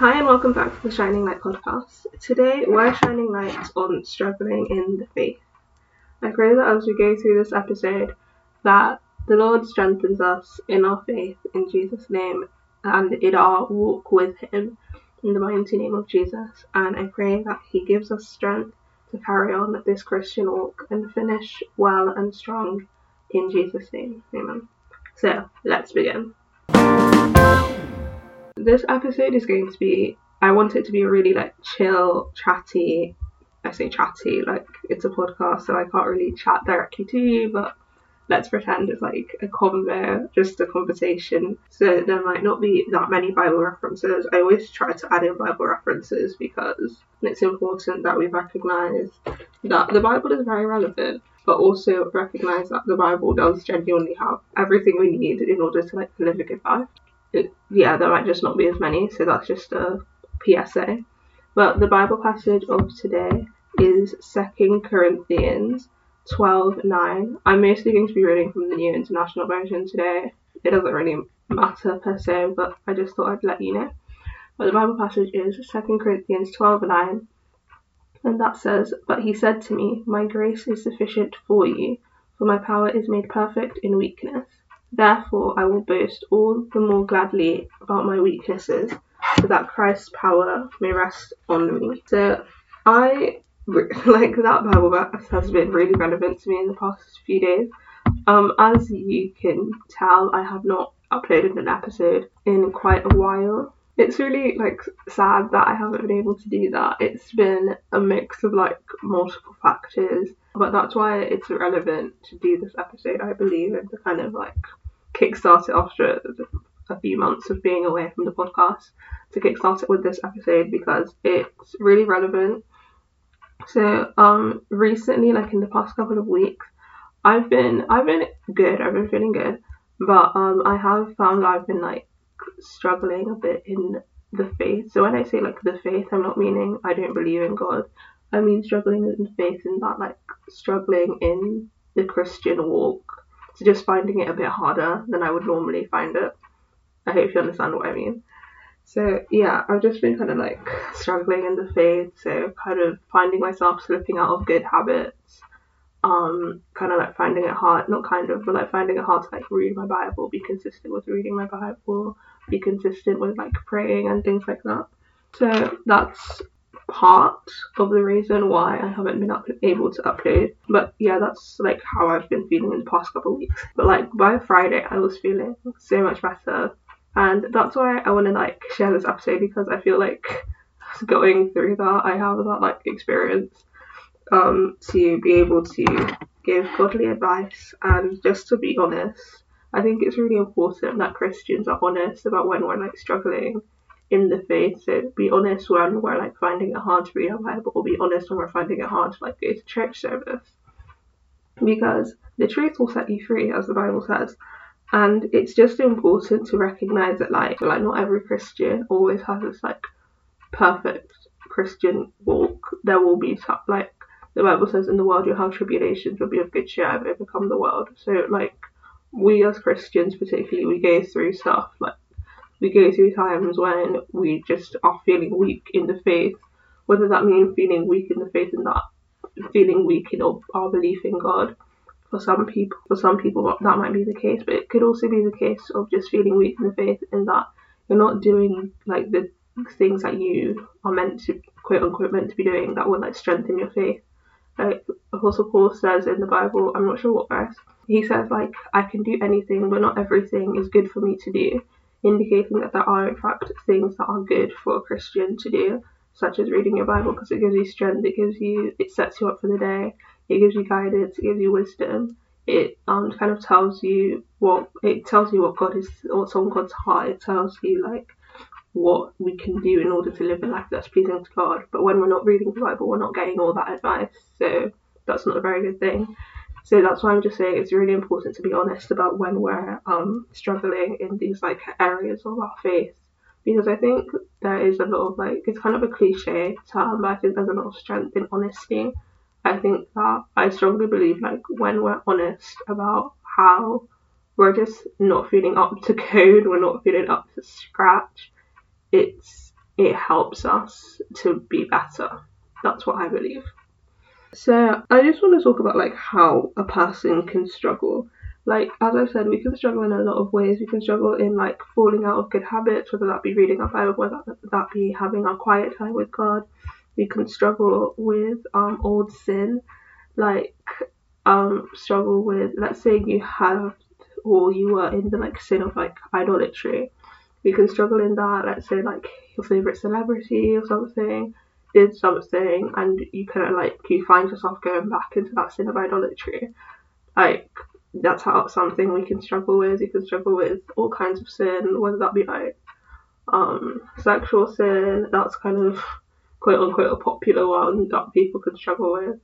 Hi and welcome back to the Shining Light podcast. Today we're shining light on struggling in the faith. I pray that as we go through this episode that the Lord strengthens us in our faith in Jesus' name and in our walk with him in the mighty name of Jesus. And I pray that he gives us strength to carry on this Christian walk and finish well and strong in Jesus' name. Amen. So let's begin. This episode is going to be, I want it to be a really like chill, chatty. I say chatty, like it's a podcast, so I can't really chat directly to you, but let's pretend it's like a convo, just a conversation. So there might not be that many Bible references. I always try to add in Bible references because it's important that we recognize that the Bible is very relevant, but also recognize that the Bible does genuinely have everything we need in order to like live a good life. It, yeah, there might just not be as many, so that's just a PSA. But the Bible passage of today is Second Corinthians 12:9. I'm mostly going to be reading from the New International Version today. It doesn't really matter per se, but I just thought I'd let you know. But the Bible passage is 2 Corinthians 12:9, and that says, But he said to me, My grace is sufficient for you, for my power is made perfect in weakness. Therefore, I will boast all the more gladly about my weaknesses, so that Christ's power may rest on me. So, I like that Bible verse has been really relevant to me in the past few days. Um, as you can tell, I have not uploaded an episode in quite a while. It's really like sad that I haven't been able to do that. It's been a mix of like multiple factors, but that's why it's relevant to do this episode, I believe, and to kind of like kickstart it after a few months of being away from the podcast to kickstart it with this episode because it's really relevant so um recently, like in the past couple of weeks, I've been I've been good. I've been feeling good, but um I have found I've been like struggling a bit in the faith. So when I say like the faith, I'm not meaning I don't believe in God. I mean struggling in faith in that like struggling in the Christian walk. So just finding it a bit harder than I would normally find it. I hope you understand what I mean. So yeah, I've just been kind of like struggling in the faith, so kind of finding myself slipping out of good habits, um, kind of like finding it hard, not kind of, but like finding it hard to like read my Bible, be consistent with reading my Bible, be consistent with like praying and things like that. So that's part of the reason why I haven't been up- able to upload. But yeah, that's like how I've been feeling in the past couple weeks. But like by Friday, I was feeling so much better and that's why I want to like share this episode because I feel like going through that I have that like experience um to be able to give godly advice and just to be honest I think it's really important that Christians are honest about when we're like struggling in the faith. So be honest when we're like finding it hard to read our Bible, or be honest when we're finding it hard to like go to church service. Because the truth will set you free, as the Bible says. And it's just important to recognize that like like not every Christian always has this like perfect Christian walk. There will be like the Bible says in the world you'll have tribulations, but be of good cheer, I've overcome the world. So like we as Christians particularly we go through stuff like we go through times when we just are feeling weak in the faith, whether that means feeling weak in the faith in that feeling weak in our, our belief in God. For some people for some people that might be the case but it could also be the case of just feeling weak in the faith in that you're not doing like the things that you are meant to quote unquote meant to be doing that will like strengthen your faith. Like apostle paul says in the bible i'm not sure what verse he says like i can do anything but not everything is good for me to do indicating that there are in fact things that are good for a christian to do such as reading your bible because it gives you strength it gives you it sets you up for the day it gives you guidance, it gives you wisdom. It um kind of tells you what it tells you what God is, what's on God's heart. It tells you like what we can do in order to live a life that's pleasing to God. But when we're not reading the Bible, we're not getting all that advice. So that's not a very good thing. So that's why I'm just saying it's really important to be honest about when we're um, struggling in these like areas of our faith. Because I think there is a lot of like it's kind of a cliche term, but I think there's a lot of strength in honesty. I think that I strongly believe like when we're honest about how we're just not feeling up to code, we're not feeling up to scratch, it's it helps us to be better. That's what I believe. So I just want to talk about like how a person can struggle. Like as I said, we can struggle in a lot of ways. We can struggle in like falling out of good habits, whether that be reading our Bible, whether that be having a quiet time with God. We can struggle with um old sin, like um struggle with let's say you have or you were in the like sin of like idolatry. We can struggle in that. Let's say like your favorite celebrity or something did something and you kind of like you find yourself going back into that sin of idolatry. Like that's how something we can struggle with. You can struggle with all kinds of sin whether that be like um sexual sin that's kind of quote unquote a popular one that people can struggle with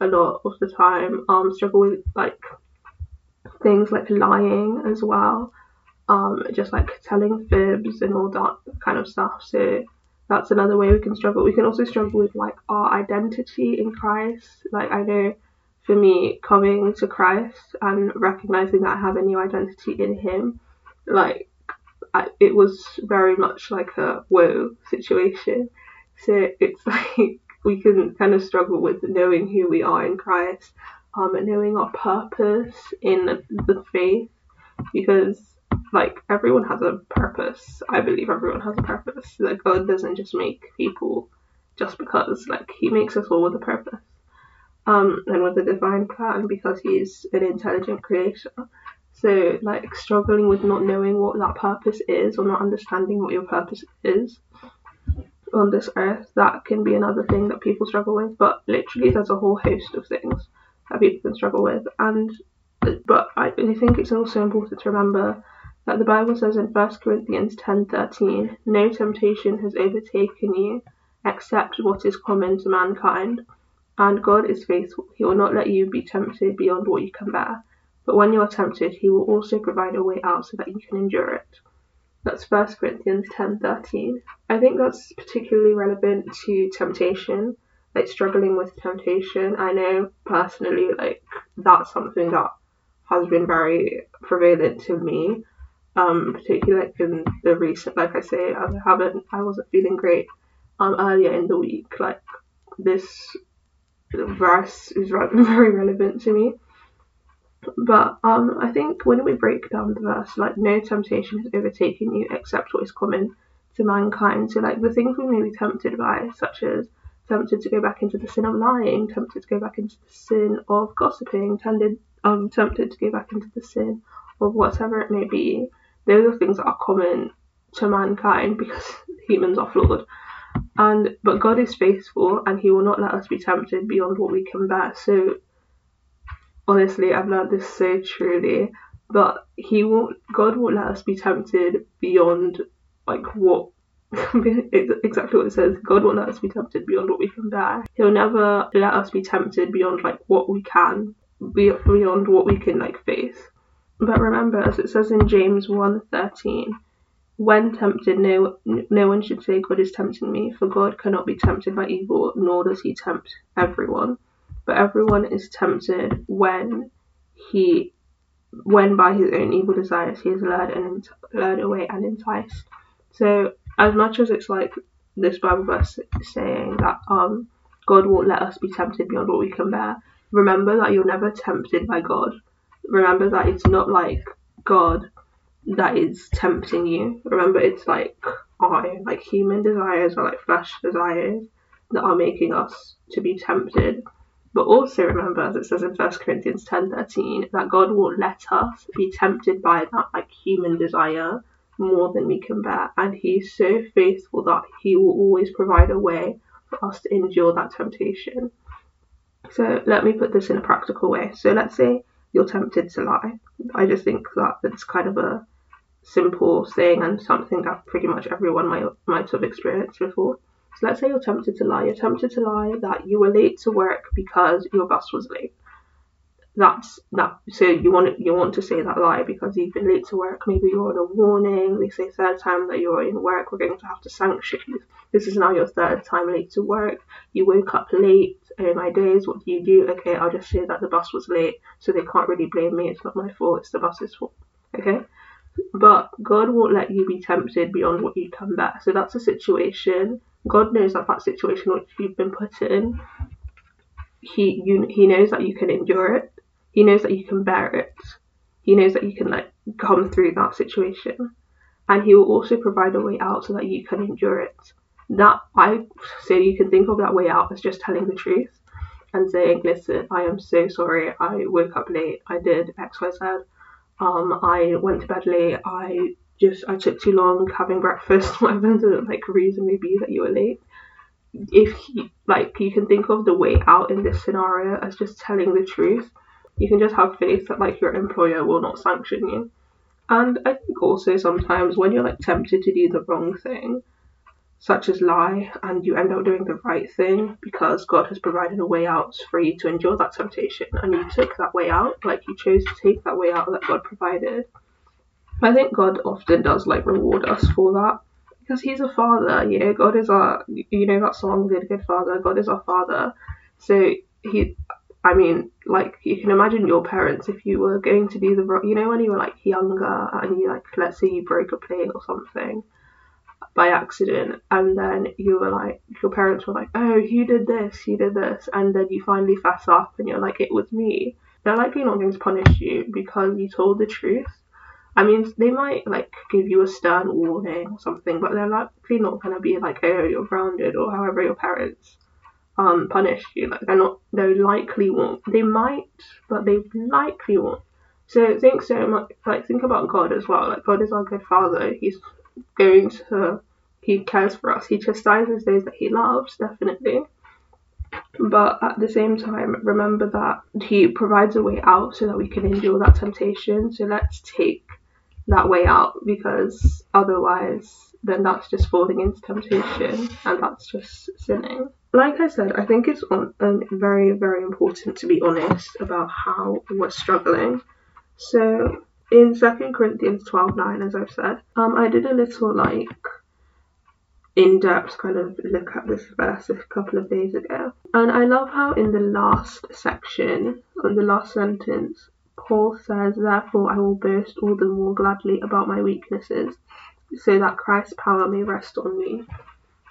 a lot of the time. Um struggle with like things like lying as well. Um just like telling fibs and all that kind of stuff. So that's another way we can struggle. We can also struggle with like our identity in Christ. Like I know for me coming to Christ and recognizing that I have a new identity in him, like I, it was very much like a whoa situation. So it's like we can kind of struggle with knowing who we are in Christ, um, knowing our purpose in the faith, because like everyone has a purpose. I believe everyone has a purpose. Like God doesn't just make people just because. Like He makes us all with a purpose. Um, and with a divine plan because He's an intelligent creator. So like struggling with not knowing what that purpose is or not understanding what your purpose is on this earth, that can be another thing that people struggle with. But literally, there's a whole host of things that people can struggle with. And but I think it's also important to remember that the Bible says in 1 Corinthians 10:13, "No temptation has overtaken you except what is common to mankind, and God is faithful. He will not let you be tempted beyond what you can bear, but when you are tempted, he will also provide a way out so that you can endure it." That's 1 Corinthians 10:13. I think that's particularly relevant to temptation, like struggling with temptation. I know personally like that's something that has been very prevalent to me um, particularly in the recent, like I say, I haven't, I wasn't feeling great um, earlier in the week. Like this verse is very relevant to me. But um, I think when we break down the verse, like no temptation has overtaken you except what is common to mankind. So like the things we may be tempted by, such as tempted to go back into the sin of lying, tempted to go back into the sin of gossiping, tempted um tempted to go back into the sin of whatever it may be, those are things that are common to mankind because humans are flawed. And but God is faithful and he will not let us be tempted beyond what we can bear. So honestly I've learned this so truly. But he won't God won't let us be tempted beyond like what exactly what it says. God won't let us be tempted beyond what we can bear. He'll never let us be tempted beyond like what we can, beyond what we can like face. But remember, as it says in James 1:13, when tempted, no, no one should say, God is tempting me, for God cannot be tempted by evil, nor does he tempt everyone. But everyone is tempted when he, when by his own evil desires he is led and led away and enticed. So as much as it's like this Bible verse saying that um God won't let us be tempted beyond what we can bear, remember that you're never tempted by God remember that it's not like God that is tempting you. Remember, it's like I, like human desires or like flesh desires that are making us to be tempted. But also remember, as it says in 1 Corinthians 10:13, that God won't let us be tempted by that like human desire more than we can bear, and He's so faithful that He will always provide a way for us to endure that temptation. So let me put this in a practical way. So let's say you're tempted to lie. I just think that it's kind of a simple thing and something that pretty much everyone might might have experienced before. So let's say you're tempted to lie. You're tempted to lie that you were late to work because your bus was late. That's that. So you want you want to say that lie because you've been late to work. Maybe you're on a warning. They say third time that you're in work, we're going to have to sanction you. This is now your third time late to work. You woke up late oh my days, what do you do? Okay, I'll just say that the bus was late, so they can't really blame me. It's not my fault. It's the bus's fault. Okay. but God won't let you be tempted beyond what you can bear. So that's a situation. God knows that that situation which you've been put in, he you he knows that you can endure it. He knows that you can bear it. He knows that you can like come through that situation, and he will also provide a way out so that you can endure it. That I say you can think of that way out as just telling the truth and saying, "Listen, I am so sorry. I woke up late. I did X, Y, Z. Um, I went to bed late. I just I took too long having breakfast. Whatever the like reason may be that you were late." If you, like you can think of the way out in this scenario as just telling the truth, you can just have faith that like your employer will not sanction you. And I think also sometimes when you're like tempted to do the wrong thing, such as lie, and you end up doing the right thing because God has provided a way out for you to endure that temptation, and you took that way out, like you chose to take that way out that God provided. I think God often does like reward us for that because He's a father, you know. God is our, you know, that song, "Good Good Father." God is our father, so He. I mean, like you can imagine your parents if you were going to do the, you know, when you were like younger and you like, let's say you broke a plate or something, by accident and then you were like your parents were like oh you did this you did this and then you finally fess up and you're like it was me. They're likely not going to punish you because you told the truth. I mean they might like give you a stern warning or something but they're likely not going to be like oh you're grounded or however your parents um punish you like they're not they likely won't they might but they likely won't so think so much like think about god as well like god is our good father he's going to he cares for us. He chastises those that he loves, definitely. But at the same time, remember that he provides a way out so that we can endure that temptation. So let's take that way out because otherwise, then that's just falling into temptation and that's just sinning. Like I said, I think it's on, um, very, very important to be honest about how we're struggling. So in Second Corinthians 12 9, as I've said, um, I did a little like in depth kind of look at this verse a couple of days ago. And I love how in the last section, on the last sentence, Paul says, Therefore I will boast all the more gladly about my weaknesses, so that Christ's power may rest on me.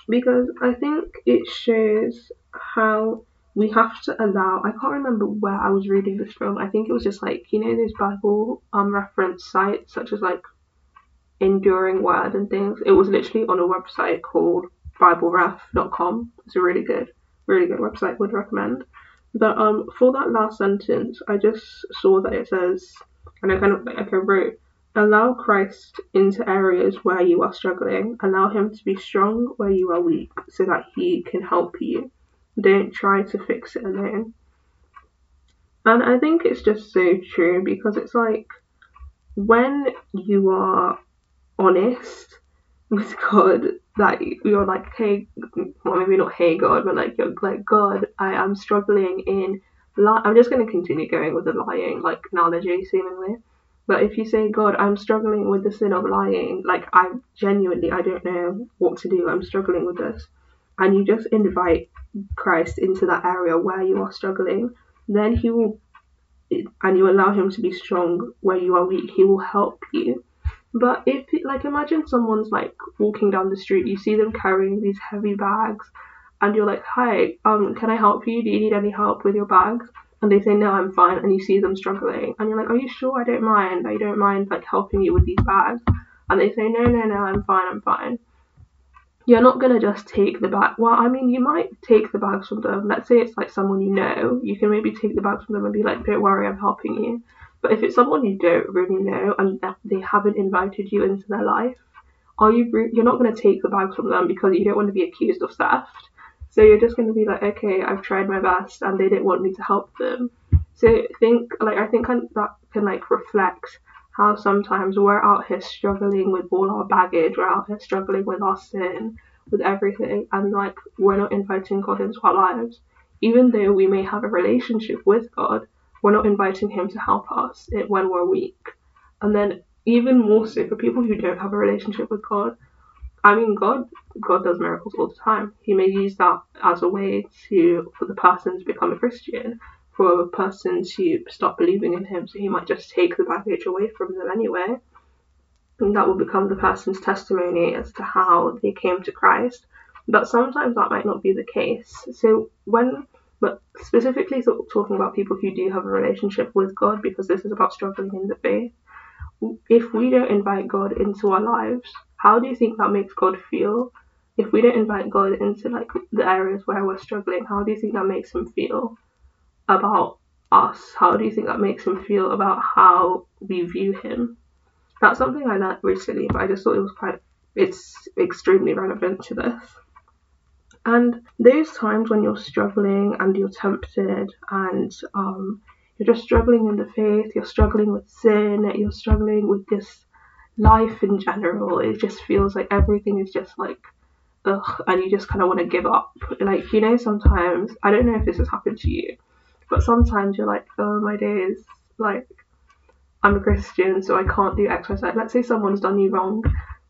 Because I think it shows how we have to allow I can't remember where I was reading this from. I think it was just like, you know, those Bible um reference sites such as like Enduring Word and things. It was literally on a website called BibleRef.com. It's a really good, really good website, would recommend. But um for that last sentence I just saw that it says and I kind of like I wrote Allow Christ into areas where you are struggling. Allow him to be strong where you are weak so that he can help you. Don't try to fix it alone. And I think it's just so true because it's like when you are honest with God, that you're like, hey, well, maybe not hey God, but like you're like God, I am struggling in. Li-. I'm just going to continue going with the lying like analogy, seemingly. But if you say, God, I'm struggling with the sin of lying, like I genuinely, I don't know what to do. I'm struggling with this, and you just invite Christ into that area where you are struggling, then He will, and you allow Him to be strong where you are weak, He will help you. But if, like, imagine someone's like walking down the street, you see them carrying these heavy bags, and you're like, Hi, um, can I help you? Do you need any help with your bags? And they say, No, I'm fine, and you see them struggling, and you're like, Are you sure? I don't mind. I don't mind, like, helping you with these bags. And they say, No, no, no, I'm fine, I'm fine you're not gonna just take the bag. Well, I mean, you might take the bags from them. Let's say it's like someone you know, you can maybe take the bags from them and be like, "Don't worry, I'm helping you." But if it's someone you don't really know and they haven't invited you into their life, are you? Re- you're not gonna take the bags from them because you don't want to be accused of theft. So you're just gonna be like, "Okay, I've tried my best, and they didn't want me to help them." So think like I think that can like reflect how sometimes we're out here struggling with all our baggage, we're out here struggling with our sin, with everything, and like we're not inviting God into our lives. Even though we may have a relationship with God, we're not inviting Him to help us when we're weak. And then even more so for people who don't have a relationship with God, I mean God God does miracles all the time. He may use that as a way to for the person to become a Christian for a person to stop believing in him, so he might just take the baggage away from them anyway. and that will become the person's testimony as to how they came to Christ. But sometimes that might not be the case. So when but specifically talking about people who do have a relationship with God, because this is about struggling in the faith. If we don't invite God into our lives, how do you think that makes God feel? If we don't invite God into like the areas where we're struggling, how do you think that makes him feel about us? How do you think that makes him feel about how we view him? That's something I learned recently, but I just thought it was quite it's extremely relevant to this. And those times when you're struggling and you're tempted and um, you're just struggling in the faith, you're struggling with sin, you're struggling with just life in general, it just feels like everything is just like, ugh, and you just kind of want to give up. Like, you know, sometimes, I don't know if this has happened to you, but sometimes you're like, oh, my days, like, I'm a Christian, so I can't do X, Y, Z. Let's say someone's done you wrong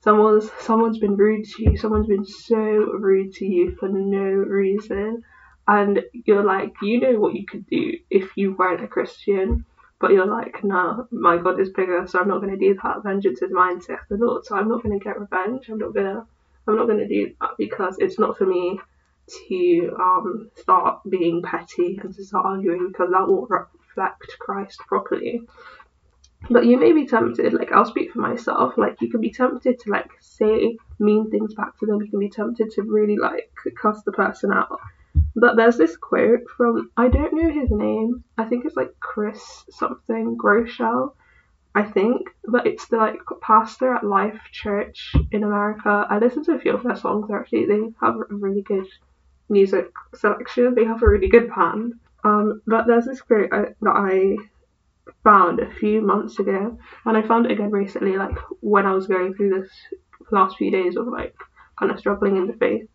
someone's someone's been rude to you someone's been so rude to you for no reason and you're like you know what you could do if you weren't a christian but you're like no my god is bigger so i'm not going to do that. Vengeance is mine saith the lord. So i'm not going to get revenge. I'm not going to i'm not going to do that because it's not for me to um start being petty and to start arguing because that won't reflect christ properly. But you may be tempted, like I'll speak for myself, like you can be tempted to like say mean things back to them, you can be tempted to really like cuss the person out. But there's this quote from I don't know his name. I think it's like Chris something Groeschel, I think. But it's the like pastor at Life Church in America. I listen to a few of their songs actually. They have a really good music selection. They have a really good band. Um, but there's this quote uh, that I found a few months ago, and I found it again recently, like when I was going through this last few days of like kind of struggling in the faith.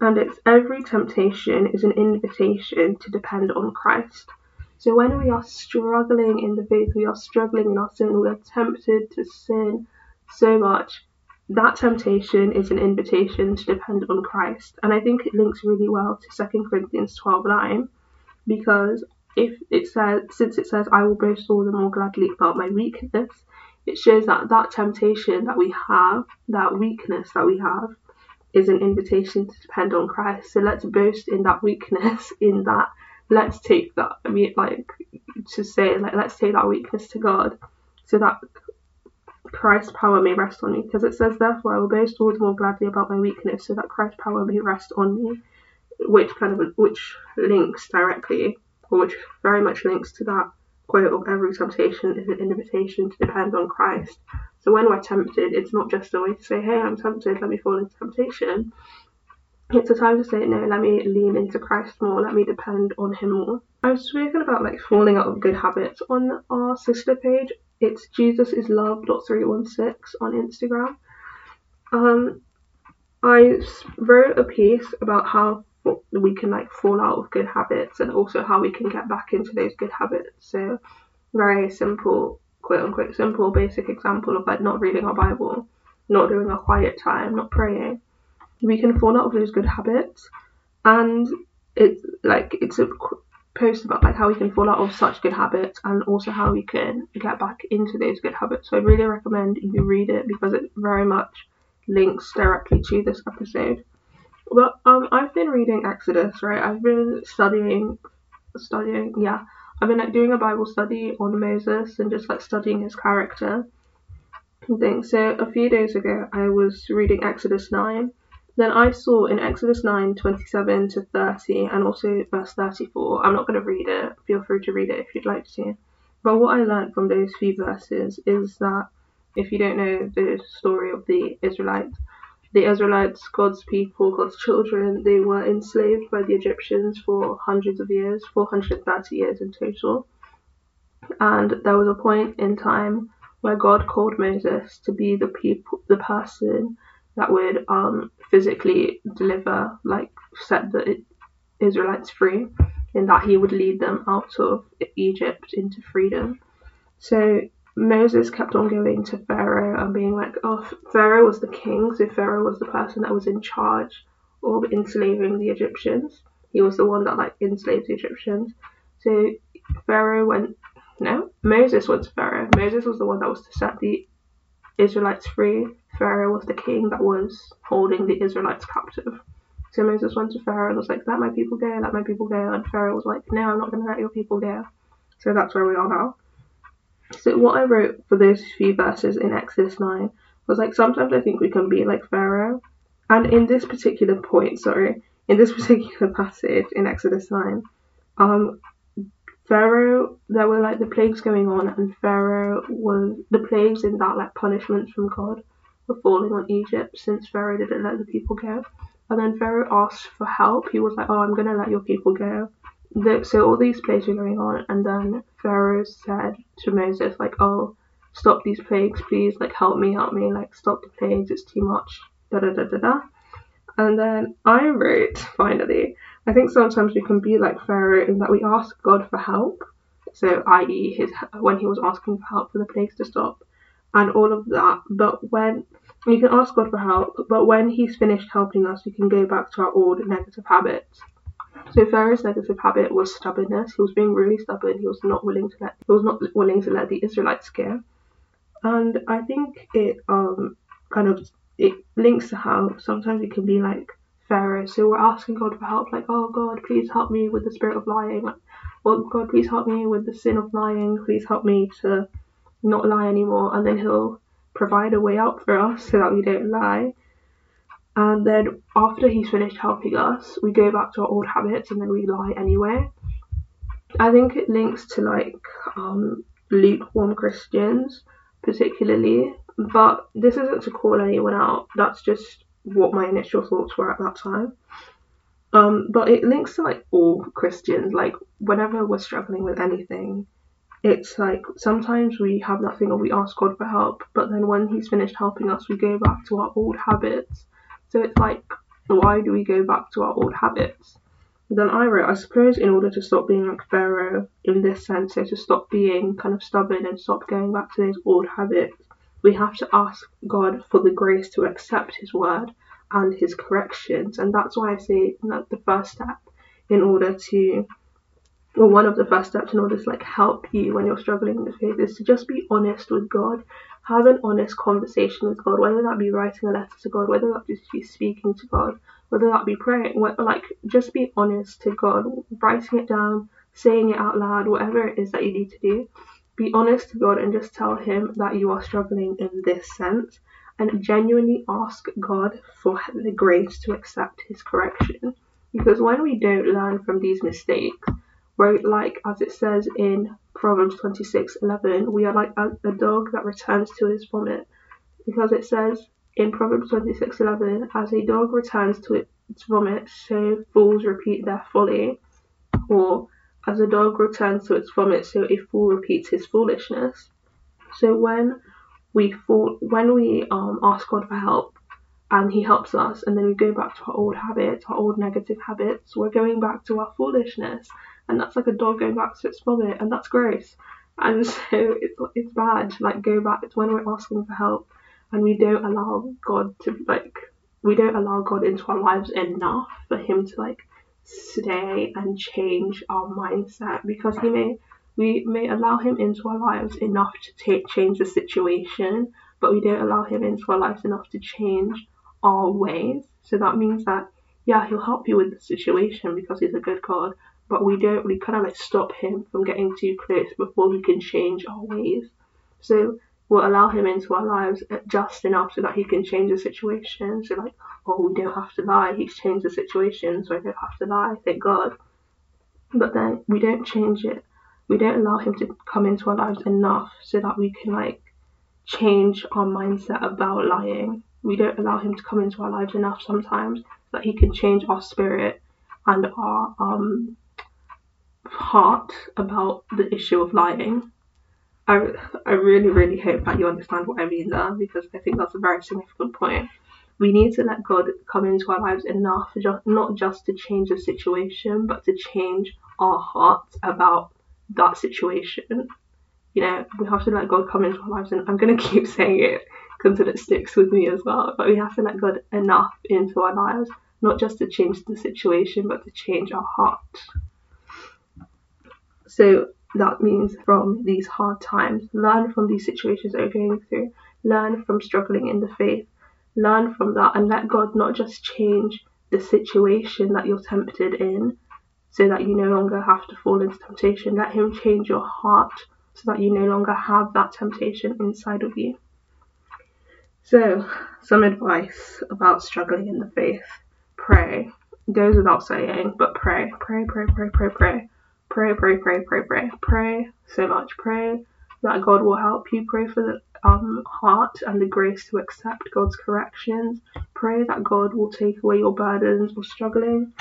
And it's every temptation is an invitation to depend on Christ. So when we are struggling in the faith, we are struggling in our sin, we are tempted to sin so much. That temptation is an invitation to depend on Christ. And I think it links really well to 2 Corinthians 12 9 because if it says since it says I will boast all the more gladly about my weakness, it shows that that temptation that we have, that weakness that we have, is an invitation to depend on Christ. So let's boast in that weakness, in that let's take that I mean like to say like let's take that weakness to God so that Christ's power may rest on me. Because it says, Therefore I will boast all the more gladly about my weakness, so that Christ's power may rest on me, which kind of which links directly or which very much links to that quote of every temptation is an invitation to depend on Christ. So when we're tempted, it's not just a way to say, hey, I'm tempted, let me fall into temptation. It's a time to say, no, let me lean into Christ more, let me depend on Him more. I've spoken about like falling out of good habits on our sister page. It's Jesus is love.316 on Instagram. Um, I wrote a piece about how we can like fall out of good habits and also how we can get back into those good habits. So very simple, quote unquote simple, basic example of like not reading our Bible, not doing a quiet time, not praying. We can fall out of those good habits, and it's like it's a post about like how we can fall out of such good habits and also how we can get back into those good habits. So I really recommend you read it because it very much links directly to this episode. Well, um, I've been reading Exodus, right? I've been studying, studying, yeah. I've been like doing a Bible study on Moses and just like studying his character and things. So a few days ago, I was reading Exodus 9. Then I saw in Exodus 9, 27 to 30, and also verse 34. I'm not going to read it. Feel free to read it if you'd like to. But what I learned from those few verses is that if you don't know the story of the Israelites, the Israelites, God's people, God's children, they were enslaved by the Egyptians for hundreds of years, 430 years in total. And there was a point in time where God called Moses to be the people, the person that would um, physically deliver, like set the Israelites free, in that he would lead them out of Egypt into freedom. So Moses kept on going to Pharaoh and being like, oh, Pharaoh was the king, so Pharaoh was the person that was in charge of enslaving the Egyptians. He was the one that like enslaved the Egyptians. So Pharaoh went, no, Moses went to Pharaoh. Moses was the one that was to set the Israelites free. Pharaoh was the king that was holding the Israelites captive. So Moses went to Pharaoh and was like, Let my people go, let my people go. And Pharaoh was like, No, I'm not going to let your people go. So that's where we are now. So what I wrote for those few verses in Exodus 9 was like, sometimes I think we can be like Pharaoh. And in this particular point, sorry, in this particular passage in Exodus 9, um, Pharaoh, there were like the plagues going on, and Pharaoh was the plagues in that like punishments from God were falling on Egypt since Pharaoh didn't let the people go. And then Pharaoh asked for help. He was like, "Oh, I'm gonna let your people go." The, so all these plagues were going on, and then Pharaoh said to Moses, like, "Oh, stop these plagues, please. Like, help me, help me. Like, stop the plagues. It's too much." Da da da da da. And then I wrote finally I think sometimes we can be like Pharaoh in that we ask God for help. So, i.e., his when he was asking for help for the plagues to stop, and all of that. But when you can ask God for help, but when He's finished helping us, we can go back to our old negative habits. So Pharaoh's negative habit was stubbornness. He was being really stubborn. He was not willing to let he was not willing to let the Israelites go. And I think it um kind of it links to how sometimes it can be like Pharaoh. So we're asking God for help, like, oh God, please help me with the spirit of lying. Like, oh God, please help me with the sin of lying. Please help me to not lie anymore. And then He'll provide a way out for us so that we don't lie. And then after He's finished helping us, we go back to our old habits and then we lie anyway. I think it links to like um, lukewarm Christians, particularly. But this isn't to call anyone out. That's just what my initial thoughts were at that time. Um, but it links to like all Christians. Like whenever we're struggling with anything, it's like sometimes we have nothing or we ask God for help, but then when He's finished helping us, we go back to our old habits. So it's like, why do we go back to our old habits? Then I wrote, I suppose, in order to stop being like Pharaoh in this sense, so to stop being kind of stubborn and stop going back to those old habits, we have to ask God for the grace to accept His word and His corrections. And that's why I say that the first step in order to, well, one of the first steps in order to like help you when you're struggling with faith is to just be honest with God. Have an honest conversation with God, whether that be writing a letter to God, whether that just be speaking to God, whether that be praying, whether, like just be honest to God, writing it down, saying it out loud, whatever it is that you need to do be honest to God and just tell Him that you are struggling in this sense and genuinely ask God for the grace to accept His correction. Because when we don't learn from these mistakes, we're like, as it says in Proverbs 26:11, we are like a, a dog that returns to his vomit. Because it says in Proverbs 26:11, as a dog returns to its vomit, so fools repeat their folly. Or as a dog returns to its vomit, so a fool repeats his foolishness. So when we fall, when we um, ask God for help, and He helps us, and then we go back to our old habits, our old negative habits, we're going back to our foolishness, and that's like a dog going back to its vomit, and that's gross. And so it's it's bad to like go back. It's when we're asking for help, and we don't allow God to like we don't allow God into our lives enough for Him to like stay and change our mindset because he may we may allow him into our lives enough to take change the situation, but we don't allow him into our lives enough to change our ways. So that means that yeah, he'll help you with the situation because he's a good God, but we don't we kind of like stop him from getting too close before he can change our ways. So we'll allow him into our lives just enough so that he can change the situation. So like oh, we don't have to lie. He's changed the situation, so I don't have to lie. Thank God. But then we don't change it. We don't allow him to come into our lives enough so that we can like change our mindset about lying. We don't allow him to come into our lives enough sometimes so that he can change our spirit and our um heart about the issue of lying. I, I really, really hope that you understand what I mean there because I think that's a very significant point we need to let God come into our lives enough, just, not just to change the situation, but to change our hearts about that situation. You know, we have to let God come into our lives, and I'm going to keep saying it because it sticks with me as well. But we have to let God enough into our lives, not just to change the situation, but to change our heart. So that means from these hard times. Learn from these situations that you're going through. Learn from struggling in the faith. Learn from that and let God not just change the situation that you're tempted in so that you no longer have to fall into temptation. Let Him change your heart so that you no longer have that temptation inside of you. So, some advice about struggling in the faith pray. It goes without saying, but pray. Pray, pray, pray, pray, pray. Pray, pray, pray, pray, pray. Pray so much. Pray that God will help you. Pray for the um, heart and the grace to accept God's corrections. Pray that God will take away your burdens or struggling.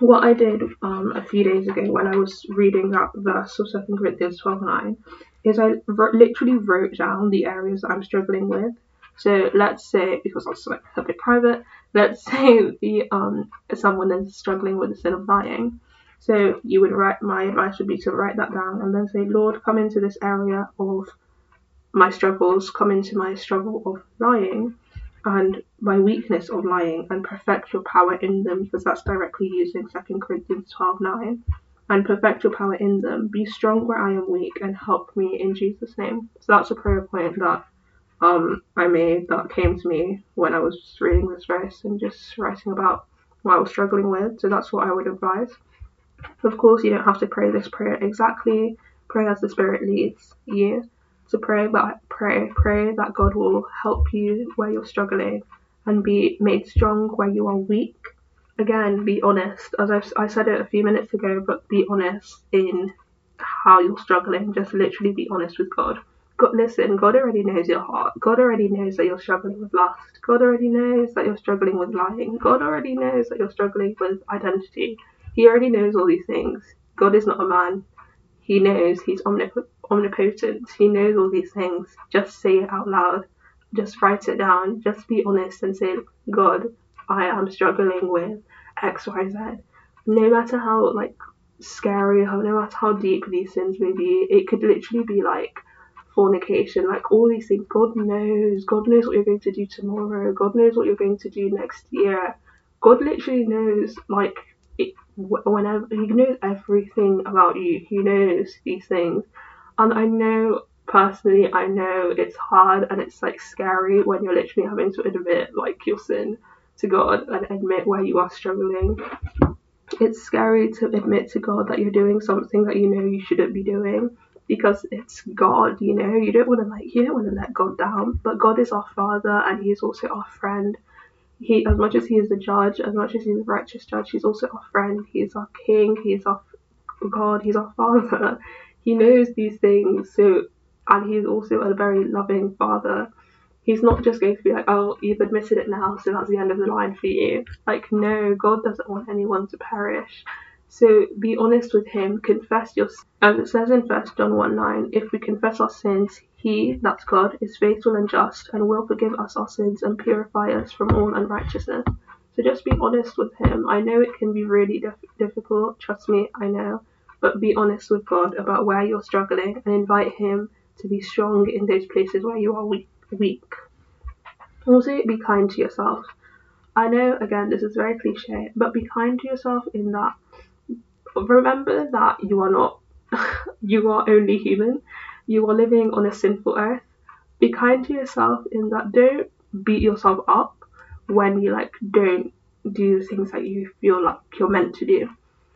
What I did um, a few days ago when I was reading that verse of 2 Corinthians 12 9 is I literally wrote down the areas that I'm struggling with. So let's say, because that's like a bit private, let's say the um someone is struggling with the sin of lying. So you would write. My advice would be to write that down and then say, Lord, come into this area of my struggles, come into my struggle of lying, and my weakness of lying, and perfect your power in them, because that's directly using Second Corinthians twelve nine. And perfect your power in them. Be strong where I am weak, and help me in Jesus' name. So that's a prayer point that um, I made that came to me when I was reading this verse and just writing about what I was struggling with. So that's what I would advise. Of course, you don't have to pray this prayer exactly. Pray as the Spirit leads you to pray, but pray, pray that God will help you where you're struggling and be made strong where you are weak. Again, be honest. As I've, I said it a few minutes ago, but be honest in how you're struggling. Just literally be honest with God. God, listen, God already knows your heart. God already knows that you're struggling with lust. God already knows that you're struggling with lying. God already knows that you're struggling with identity. He already knows all these things. God is not a man. He knows. He's omnip- omnipotent. He knows all these things. Just say it out loud. Just write it down. Just be honest and say, God, I am struggling with X, Y, Z. No matter how like scary, no matter how deep these sins may be, it could literally be like fornication, like all these things. God knows. God knows what you're going to do tomorrow. God knows what you're going to do next year. God literally knows, like, whenever He knows everything about you. He knows these things, and I know personally, I know it's hard and it's like scary when you're literally having to admit like your sin to God and admit where you are struggling. It's scary to admit to God that you're doing something that you know you shouldn't be doing because it's God, you know. You don't want to like you don't want to let God down, but God is our Father and He is also our friend. He, as much as He is the judge, as much as He's a righteous judge, He's also our friend. He's our King. He's our God. He's our Father. He knows these things. So, and He's also a very loving Father. He's not just going to be like, oh, you've admitted it now, so that's the end of the line for you. Like, no, God doesn't want anyone to perish. So be honest with him, confess your as it says in First John 1 9, if we confess our sins, he, that's God, is faithful and just and will forgive us our sins and purify us from all unrighteousness. So just be honest with him. I know it can be really dif- difficult, trust me, I know, but be honest with God about where you're struggling and invite him to be strong in those places where you are weak. weak. Also, be kind to yourself. I know, again, this is very cliche, but be kind to yourself in that remember that you are not, you are only human. You are living on a sinful earth. Be kind to yourself in that don't beat yourself up when you like don't do the things that you feel like you're meant to do.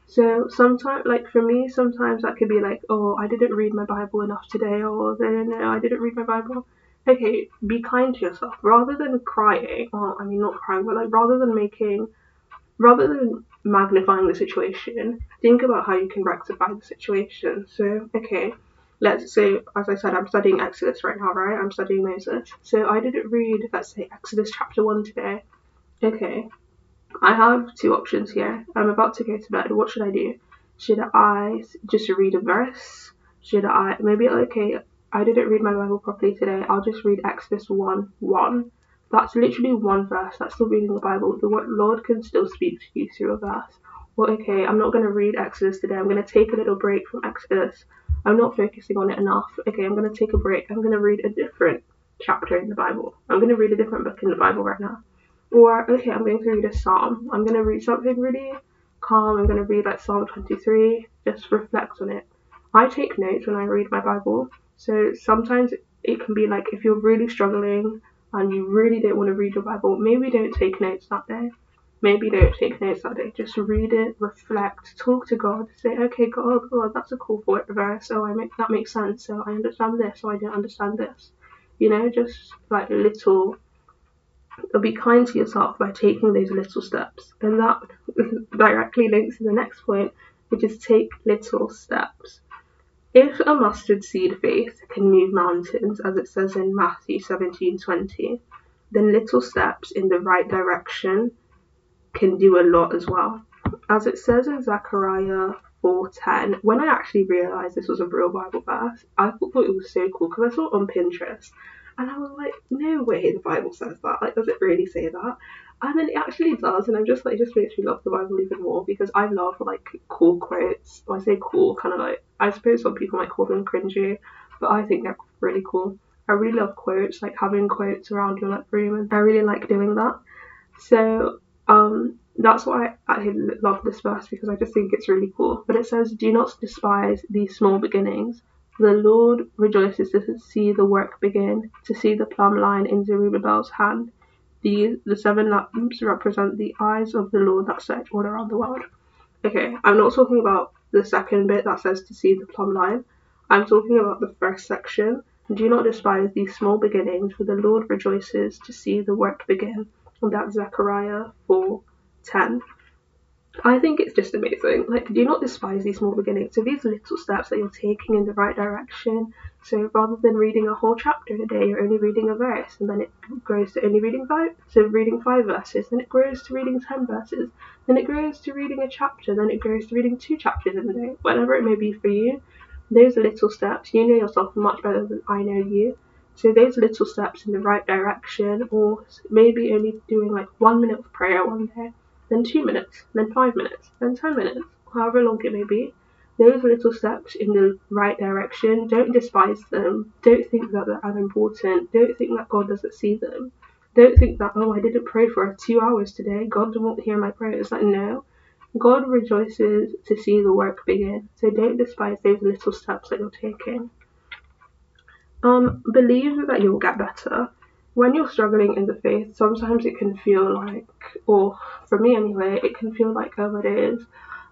So sometimes, like for me, sometimes that could be like, oh, I didn't read my Bible enough today, or no, no, I didn't read my Bible. Okay, be kind to yourself rather than crying. I mean, not crying, but like rather than making, rather than magnifying the situation, think about how you can rectify the situation. So, okay, let's say, as I said, I'm studying Exodus right now, right? I'm studying Moses. So I didn't read, let's say, Exodus chapter 1 today. Okay, I have two options here. I'm about to go to bed. What should I do? Should I just read a verse? Should I, maybe, okay, I didn't read my Bible properly today. I'll just read Exodus 1 1 that's literally one verse. That's still reading the Bible. The Lord can still speak to you through a verse. Well, okay, I'm not going to read Exodus today. I'm going to take a little break from Exodus. I'm not focusing on it enough. Okay, I'm going to take a break. I'm going to read a different chapter in the Bible. I'm going to read a different book in the Bible right now. Or, okay, I'm going to read a psalm. I'm going to read something really calm. I'm going to read like Psalm 23. Just reflect on it. I take notes when I read my Bible. So sometimes it can be like if you're really struggling and you really don't want to read your Bible, maybe don't take notes that day. Maybe don't take notes that day. Just read it, reflect, talk to God. Say, okay, God, God, that's a cool verse. So oh, I make that makes sense. So I understand this. So I don't understand this. You know, just like little. Be kind to yourself by taking those little steps, and that directly links to the next point, which is take little steps. If a mustard seed faith can move mountains, as it says in Matthew 17:20, then little steps in the right direction can do a lot as well. As it says in Zechariah 4:10, when I actually realized this was a real Bible verse, I thought it was so cool because I saw it on Pinterest and I was like, no way the Bible says that. Like, does it really say that? And then it actually does, and I'm just like, it just makes me love the Bible even more because I love like cool quotes. When I say cool, kind of like, I suppose some people might call them cringy, but I think they're really cool. I really love quotes, like having quotes around your like room, and I really like doing that. So um, that's why I love this verse because I just think it's really cool. But it says, "Do not despise these small beginnings." The Lord rejoices to see the work begin, to see the plumb line in Zerubbabel's hand. These, the seven lamps, represent the eyes of the Lord that search all around the world. Okay, I'm not talking about the second bit that says to see the plumb line. I'm talking about the first section. Do not despise these small beginnings, for the Lord rejoices to see the work begin. And that's Zechariah 4:10. I think it's just amazing. Like, do not despise these small beginnings. So these little steps that you're taking in the right direction. So rather than reading a whole chapter in a day, you're only reading a verse, and then it grows to only reading five. So reading five verses, then it grows to reading ten verses, then it grows to reading a chapter, then it grows to reading two chapters in a day. Whatever it may be for you, those little steps. You know yourself much better than I know you. So those little steps in the right direction, or maybe only doing like one minute of prayer one day then two minutes, then five minutes, then ten minutes, however long it may be. Those little steps in the right direction, don't despise them. Don't think that they're unimportant. Don't think that God doesn't see them. Don't think that, oh, I didn't pray for two hours today. God won't hear my prayers. Like, no. God rejoices to see the work begin. So don't despise those little steps that you're taking. Um, believe that you'll get better when you're struggling in the faith, sometimes it can feel like, or for me anyway, it can feel like, oh, it is,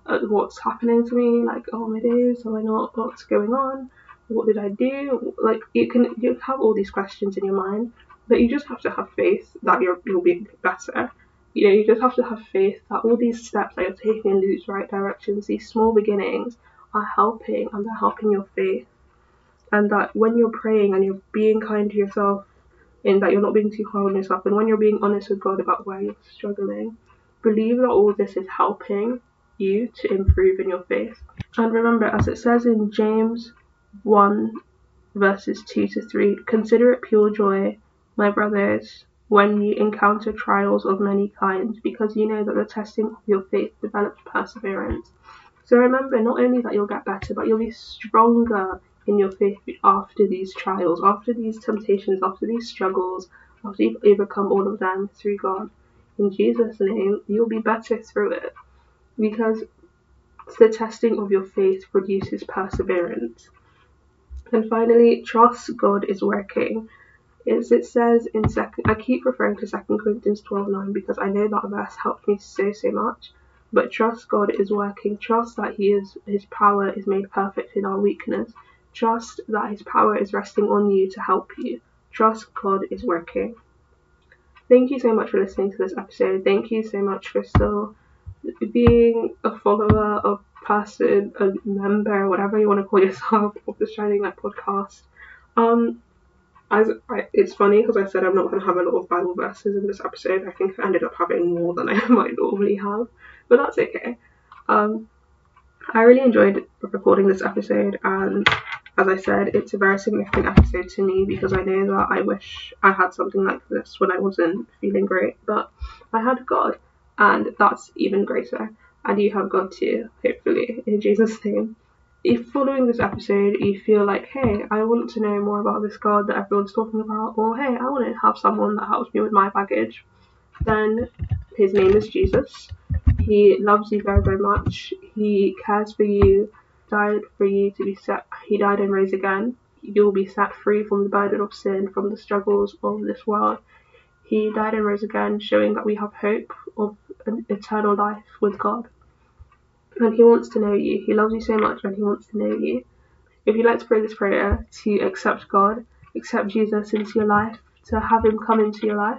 uh, what's happening to me? Like, oh, is, am I not? What's going on? What did I do? Like, you can you have all these questions in your mind, but you just have to have faith that you're, you'll be better. You know, you just have to have faith that all these steps that you're taking in these right directions, these small beginnings, are helping and they're helping your faith. And that when you're praying and you're being kind to yourself in that you're not being too hard on yourself. And when you're being honest with God about where you're struggling, believe that all this is helping you to improve in your faith. And remember, as it says in James 1, verses 2 to 3, consider it pure joy, my brothers, when you encounter trials of many kinds, because you know that the testing of your faith develops perseverance. So remember, not only that you'll get better, but you'll be stronger in your faith after these trials, after these temptations, after these struggles, after you've overcome all of them through God. In Jesus' name, you'll be better through it because the testing of your faith produces perseverance. And finally, trust God is working. As it says in second, I keep referring to Second Corinthians 12:9 because I know that verse helped me so so much. But trust God is working. Trust that He is His power is made perfect in our weakness. Trust that His power is resting on you to help you. Trust God is working. Thank you so much for listening to this episode. Thank you so much for still being a follower, a person, a member, whatever you want to call yourself of the Shining Light podcast. Um, as I, it's funny because I said I'm not going to have a lot of Bible verses in this episode. I think I ended up having more than I might normally have, but that's okay. Um, I really enjoyed recording this episode, and as I said, it's a very significant episode to me because I know that I wish I had something like this when I wasn't feeling great, but I had God, and that's even greater. And you have God too, hopefully, in Jesus' name. If following this episode you feel like, hey, I want to know more about this God that everyone's talking about, or hey, I want to have someone that helps me with my baggage, then his name is Jesus. He loves you very, very much. He cares for you died for you to be set. He died and rose again. You will be set free from the burden of sin, from the struggles of this world. He died and rose again, showing that we have hope of an eternal life with God. And He wants to know you. He loves you so much, and He wants to know you. If you'd like to pray this prayer to accept God, accept Jesus into your life, to have Him come into your life,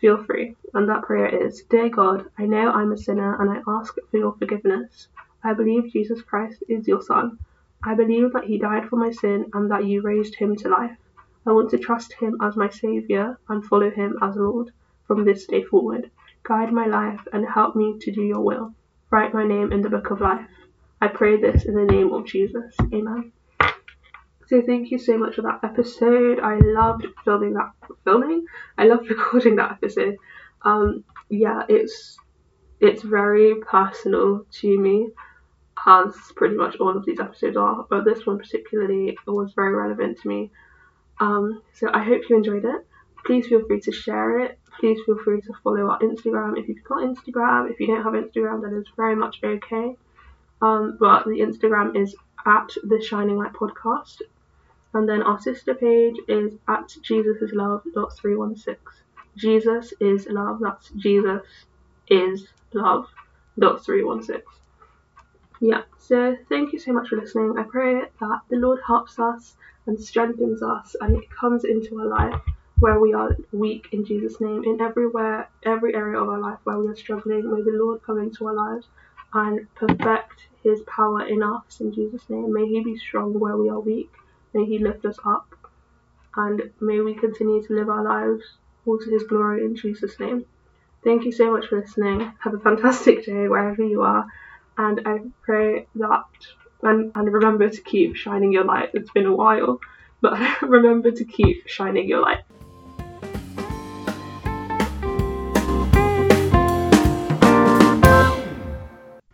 feel free. And that prayer is Dear God, I know I'm a sinner and I ask for your forgiveness. I believe Jesus Christ is your Son. I believe that He died for my sin and that you raised Him to life. I want to trust Him as my Saviour and follow Him as Lord from this day forward. Guide my life and help me to do your will. Write my name in the book of life. I pray this in the name of Jesus. Amen. So thank you so much for that episode. I loved filming that filming. I loved recording that episode. Um, yeah, it's it's very personal to me, as pretty much all of these episodes are. But this one particularly was very relevant to me. Um, so I hope you enjoyed it. Please feel free to share it. Please feel free to follow our Instagram if you've got Instagram. If you don't have Instagram, that is very much okay. Um, but the Instagram is at the Shining Light Podcast. And then our sister page is at Jesus is love dot three one six. Jesus is love. That's Jesus is love dot three one six. Yeah. So thank you so much for listening. I pray that the Lord helps us and strengthens us, and it comes into our life where we are weak in Jesus' name. In everywhere, every area of our life where we are struggling, may the Lord come into our lives and perfect His power in us in Jesus' name. May He be strong where we are weak May He lift us up, and may we continue to live our lives all to His glory in Jesus' name. Thank you so much for listening. Have a fantastic day wherever you are, and I pray that and, and remember to keep shining your light. It's been a while, but remember to keep shining your light.